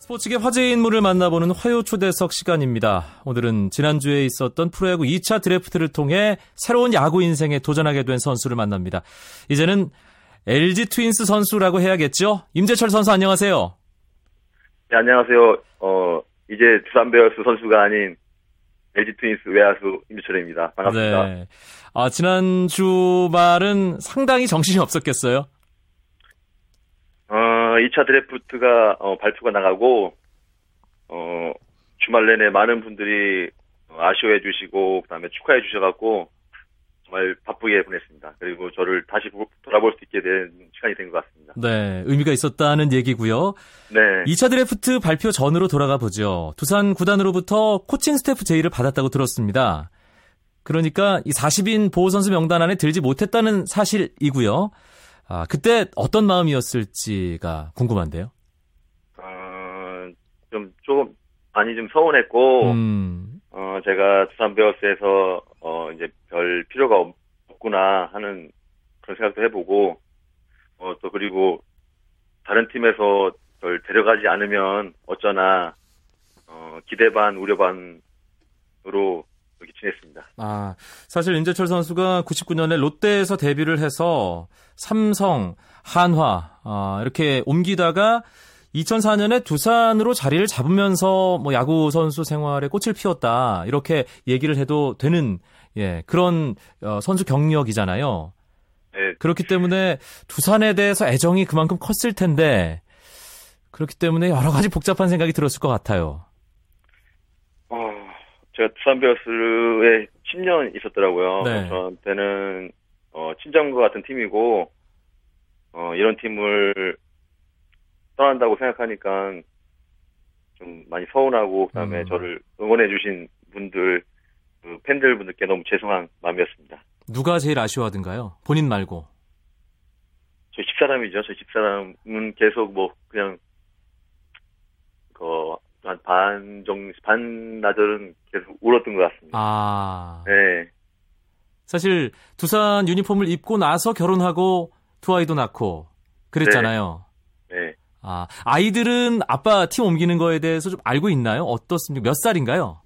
스포츠계 화제 인물을 만나보는 화요 초대석 시간입니다. 오늘은 지난주에 있었던 프로야구 2차 드래프트를 통해 새로운 야구 인생에 도전하게 된 선수를 만납니다. 이제는 LG 트윈스 선수라고 해야겠죠? 임재철 선수 안녕하세요. 네, 안녕하세요. 어, 이제 두산 베어스 선수가 아닌 LG 트윈스 외야수 임재철입니다. 반갑습니다. 네. 아, 지난 주 말은 상당히 정신이 없었겠어요? 어, 2차 드래프트가 어, 발표가 나가고 어, 주말 내내 많은 분들이 아쉬워해 주시고 그다음에 축하해 주셔갖고 정말 바쁘게 보냈습니다. 그리고 저를 다시 돌아볼 수 있게 된 시간이 된 것 같습니다. 네, 의미가 있었다는 얘기고요. 네. 2차 드래프트 발표 전으로 돌아가 보죠. 두산 구단으로부터 코칭 스태프 제의를 받았다고 들었습니다. 그러니까 이 40인 보호 선수 명단 안에 들지 못했다는 사실이고요. 아, 그때 어떤 마음이었을지가 궁금한데요. 어, 좀, 조금, 많이 좀 서운했고, 음. 어, 제가 두산 베어스에서, 어, 이제 별 필요가 없구나 하는 그런 생각도 해보고, 어, 또 그리고 다른 팀에서 절 데려가지 않으면 어쩌나, 어, 기대 반, 우려 반으로 이렇게 지냈습니다. 아, 사실 임재철 선수가 99년에 롯데에서 데뷔를 해서 삼성, 한화 아, 이렇게 옮기다가 2004년에 두산으로 자리를 잡으면서 뭐 야구 선수 생활에 꽃을 피웠다 이렇게 얘기를 해도 되는 예 그런 어, 선수 경력이잖아요. 네. 그렇기 때문에 두산에 대해서 애정이 그만큼 컸을 텐데 그렇기 때문에 여러 가지 복잡한 생각이 들었을 것 같아요. 어, 제가 두산 베어스에 10년 있었더라고요. 네. 저한테는 어, 친정과 같은 팀이고 어, 이런 팀을 떠난다고 생각하니까 좀 많이 서운하고 그다음에 음. 저를 응원해 주신 분들 그 팬들 분들께 너무 죄송한 마음이었습니다. 누가 제일 아쉬워하던가요? 본인 말고. 저희 집사람이죠. 저희 집사람은 계속 뭐 그냥 그 한 반 정도 반나절은 계속 울었던 것 같습니다. 아. 네. 사실 두산 유니폼을 입고 나서 결혼하고 두 아이도 낳고 그랬잖아요. 네. 네. 아, 아이들은 아빠 팀 옮기는 거에 대해서 좀 알고 있나요? 어떻습니까? 몇 살인가요?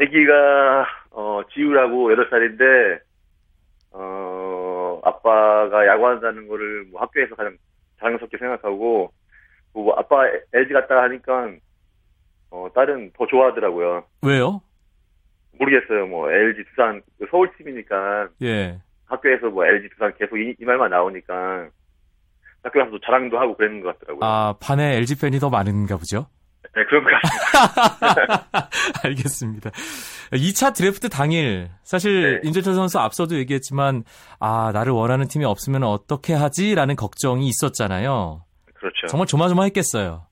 아기가 어, 지우라고 8살인데 어, 아빠가 야구한다는 거를 뭐 학교에서 가장 자랑스럽게 생각하고 뭐 아빠 LG 갔다 하니까 어, 딸은 더 좋아하더라고요. 왜요? 모르겠어요. 뭐 LG 두산 그 서울 팀이니까 예. 학교에서 뭐 LG 두산 계속 이, 이 말만 나오니까 학교 가서도 자랑도 하고 그랬는 것 같더라고요. 아 반에 LG 팬이 더 많은가 보죠? 네 그런 것 같습니다. 알겠습니다. 2차 드래프트 당일 사실 네. 임재철 선수 앞서도 얘기했지만 아 나를 원하는 팀이 없으면 어떻게 하지라는 걱정이 있었잖아요. 그렇죠. 정말 조마조마했겠어요.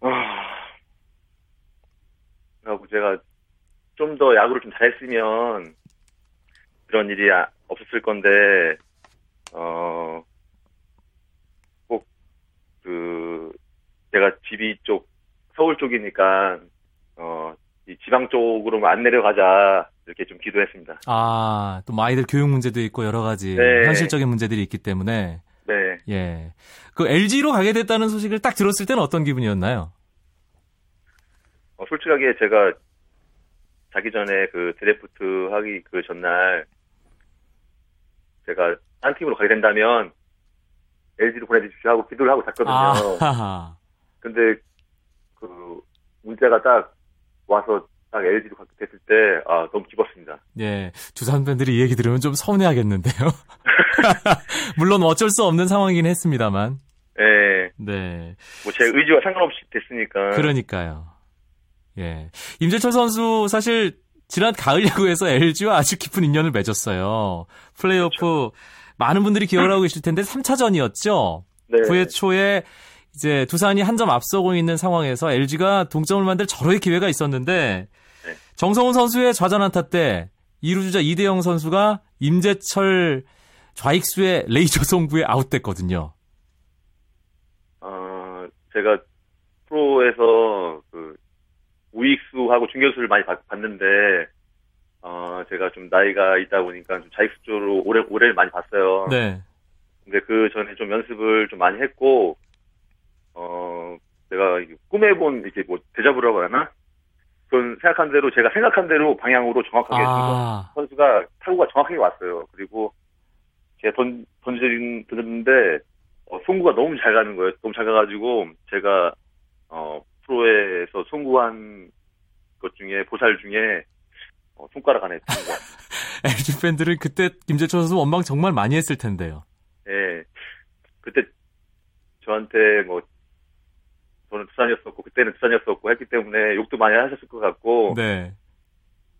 아, 그리고 제가 좀 더 야구를 좀 잘했으면 이런 일이 아, 없었을 건데 어 꼭 그 제가 집이 쪽 서울 쪽이니까 어 이 지방 쪽으로만 안 내려가자 이렇게 좀 기도했습니다. 아, 또뭐 아이들 교육 문제도 있고 여러 가지 네. 현실적인 문제들이 있기 때문에 네. 예. 그 LG로 가게 됐다는 소식을 딱 들었을 때는 어떤 기분이었나요? 어, 솔직하게 제가 자기 전에 그 드래프트 하기 그 전날 제가 딴 팀으로 가게 된다면 LG로 보내주십시오 하고 기도를 하고 잤거든요. 아, 근데 그 문제가 딱 와서 딱 LG로 가게 됐을 때, 아, 너무 기뻤습니다. 예. 두산 팬들이 이 얘기 들으면 좀 서운해하겠는데요. 물론 어쩔 수 없는 상황이긴 했습니다만. 예. 네. 뭐 제 의지와 상관없이 됐으니까. 그러니까요. 예. 임재철 선수 사실 지난 가을 야구에서 LG와 아주 깊은 인연을 맺었어요. 플레이오프 그렇죠. 많은 분들이 기억을 하고 계실 텐데 3차전이었죠. 네. 9회 초에 이제 두산이 한 점 앞서고 있는 상황에서 LG가 동점을 만들 절호의 기회가 있었는데 네. 정성훈 선수의 좌전 안타 때 2루 주자 이대영 선수가 임재철 좌익수의 레이저 송구에 아웃됐거든요. 어, 제가 프로에서 그 우익수하고 중견수를 많이 봤, 는데 어, 제가 좀 나이가 있다 보니까 좀 자익수 쪽으로 오래, 오래 많이 봤어요. 네. 근데 그 전에 좀 연습을 좀 많이 했고, 어, 제가 꿈에 본 이렇게 뭐 대자부라고 하나 그런 생각한 대로 제가 생각한 대로 방향으로 정확하게 아. 선수가 타구가 정확하게 왔어요. 그리고 제가 던 던진 던졌는데 어, 송구가 너무 잘 가는 거예요. 너무 잘 가가지고 제가 어 프로에서 송구한 것 중에 보살 중에 어, 손가락 안에 든 거. LG 팬들은 그때 임재철 선수 원망 정말 많이 했을 텐데요. 예. 그때 저한테 뭐 저는 두산이었었고 그때는 두산이었었고 했기 때문에 욕도 많이 하셨을 것 같고 네.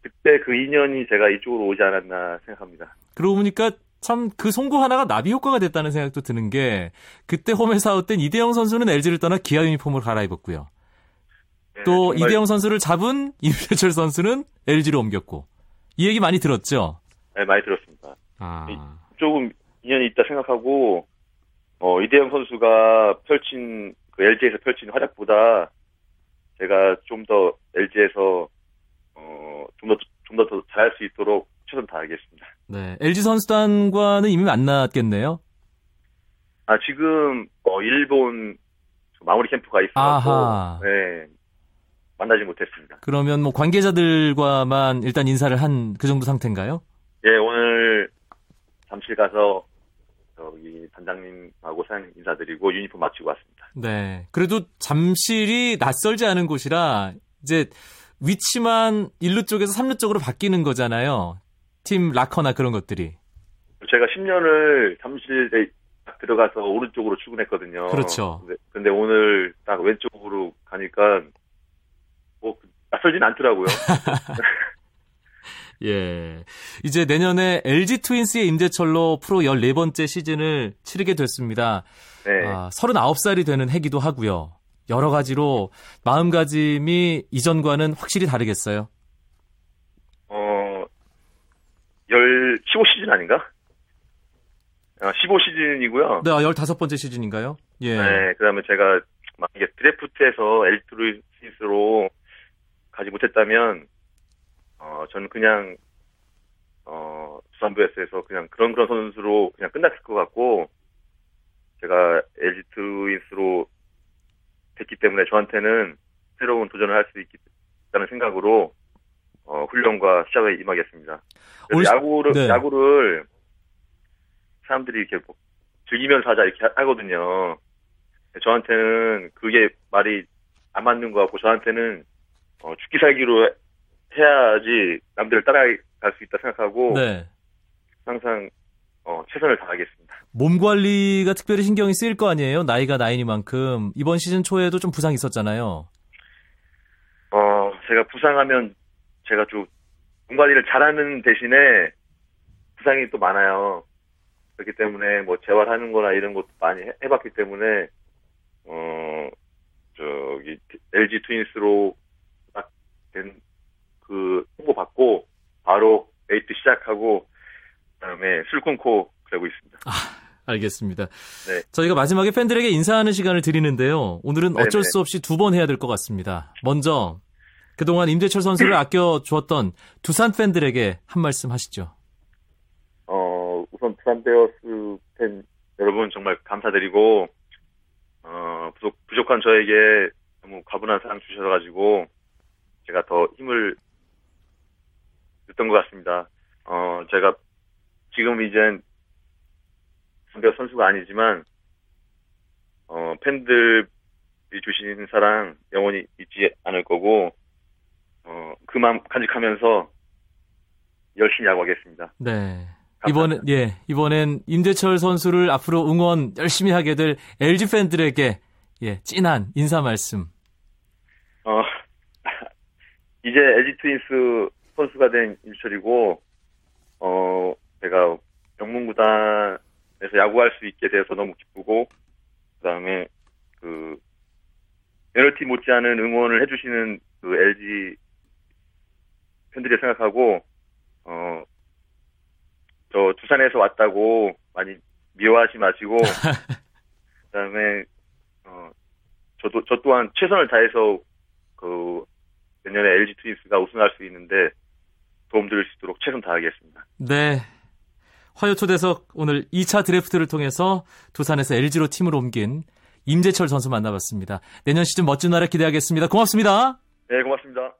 그때 그 인연이 제가 이쪽으로 오지 않았나 생각합니다. 그러고 보니까 참 그 송구 하나가 나비 효과가 됐다는 생각도 드는 게 그때 홈에서 아웃 된 이대형 선수는 LG를 떠나 기아 유니폼을 갈아입었고요. 네, 또 정말... 이대영 선수를 잡은 임재철 선수는 LG로 옮겼고 이 얘기 많이 들었죠? 네, 많이 들었습니다. 아... 조금 인연이 있다 생각하고 어, 이대영 선수가 펼친 그 LG에서 펼친 활약보다 제가 좀 더 LG에서 어, 좀더 좀 더 더 잘할 수 있도록 최선 다하겠습니다. 네, LG 선수단과는 이미 만났겠네요. 아 지금 어, 일본 마무리 캠프가 있어서 네 만나지 못했습니다. 그러면 뭐 관계자들과만 일단 인사를 한 그 정도 상태인가요? 예, 오늘 잠실 가서 저기 단장님하고 사장님 인사드리고 유니폼 마치고 왔습니다. 네. 그래도 잠실이 낯설지 않은 곳이라 이제 위치만 1루 쪽에서 3루 쪽으로 바뀌는 거잖아요. 팀 라커나 그런 것들이. 제가 10년을 잠실에 들어가서 오른쪽으로 출근했거든요. 그렇죠. 근데, 근데 오늘 딱 왼쪽으로 가니까 뭐 낯설진 않더라고요. 예. 이제 내년에 LG 트윈스의 임재철로 프로 14번째 시즌을 치르게 됐습니다. 네. 아, 39살이 되는 해기도 하고요. 여러 가지로 마음가짐이 이전과는 확실히 다르겠어요. 어, 10, 15시즌 아닌가? 아, 15시즌이고요. 네, 15번째 시즌인가요? 예. 네, 그 다음에 제가 만약에 드래프트에서 트윈스로 가지 못했다면 어, 저는 그냥, 어, 두산베어스에서 그냥 그런 그런 선수로 그냥 끝났을 것 같고, 제가 LG 트윈스로 됐기 때문에 저한테는 새로운 도전을 할 수 있다는 생각으로, 어, 훈련과 시작에 임하겠습니다. 올... 야구를, 네. 야구를 사람들이 이렇게 뭐 즐기면서 하자 이렇게 하거든요. 저한테는 그게 말이 안 맞는 것 같고, 저한테는 어, 죽기 살기로 해야지 남들을 따라갈 수 있다 생각하고 네. 항상 어, 최선을 다하겠습니다. 몸 관리가 특별히 신경이 쓰일 거 아니에요? 나이가 나이니만큼 이번 시즌 초에도 좀 부상 있었잖아요. 어, 제가 부상하면 제가 좀 몸 관리를 잘하는 대신에 부상이 또 많아요. 그렇기 때문에 뭐 재활하는 거나 이런 것도 많이 해봤기 때문에 어 저기 LG 트윈스로 딱 된 그 홍보 받고 바로 에이트 시작하고 그다음에 술 끊고 그러고 있습니다. 아, 알겠습니다. 네. 저희가 마지막에 팬들에게 인사하는 시간을 드리는데요. 오늘은 네네. 어쩔 수 없이 두 번 해야 될 것 같습니다. 먼저 그동안 임재철 선수를 아껴 주었던 두산 팬들에게 한 말씀 하시죠. 어, 우선 두산 베어스 팬 여러분 정말 감사드리고 어, 부족, 부족한 저에게 너무 과분한 사랑 주셔가지고 제가 더 힘을 됐던 것 같습니다. 어, 제가 지금 이젠 선배 선수가 아니지만, 어, 팬들이 주신 사랑 영원히 잊지 않을 거고, 어, 그 마음 간직하면서 열심히 야구하겠습니다. 네. 이번엔, 예, 이번엔 임대철 선수를 앞으로 응원 열심히 하게 될 LG 팬들에게, 예, 찐한 인사 말씀. 어, 이제 LG 트윈스 선수가 된 임철이고 어 제가 영문구단에서 야구할 수 있게 돼서 너무 기쁘고 그다음에 그 NLT 못지않은 응원을 해주시는 그 LG 팬들이 생각하고 어 저 두산에서 왔다고 많이 미워하지 마시고 그다음에 어 저도 저 또한 최선을 다해서 그 내년에 LG 트윈스가 우승할 수 있는데 도움 드릴 수 있도록 최선 다하겠습니다. 네. 화요 초대석 오늘 2차 드래프트를 통해서 두산에서 LG로 팀을 옮긴 임재철 선수 만나봤습니다. 내년 시즌 멋진 날에 기대하겠습니다. 고맙습니다. 네, 고맙습니다.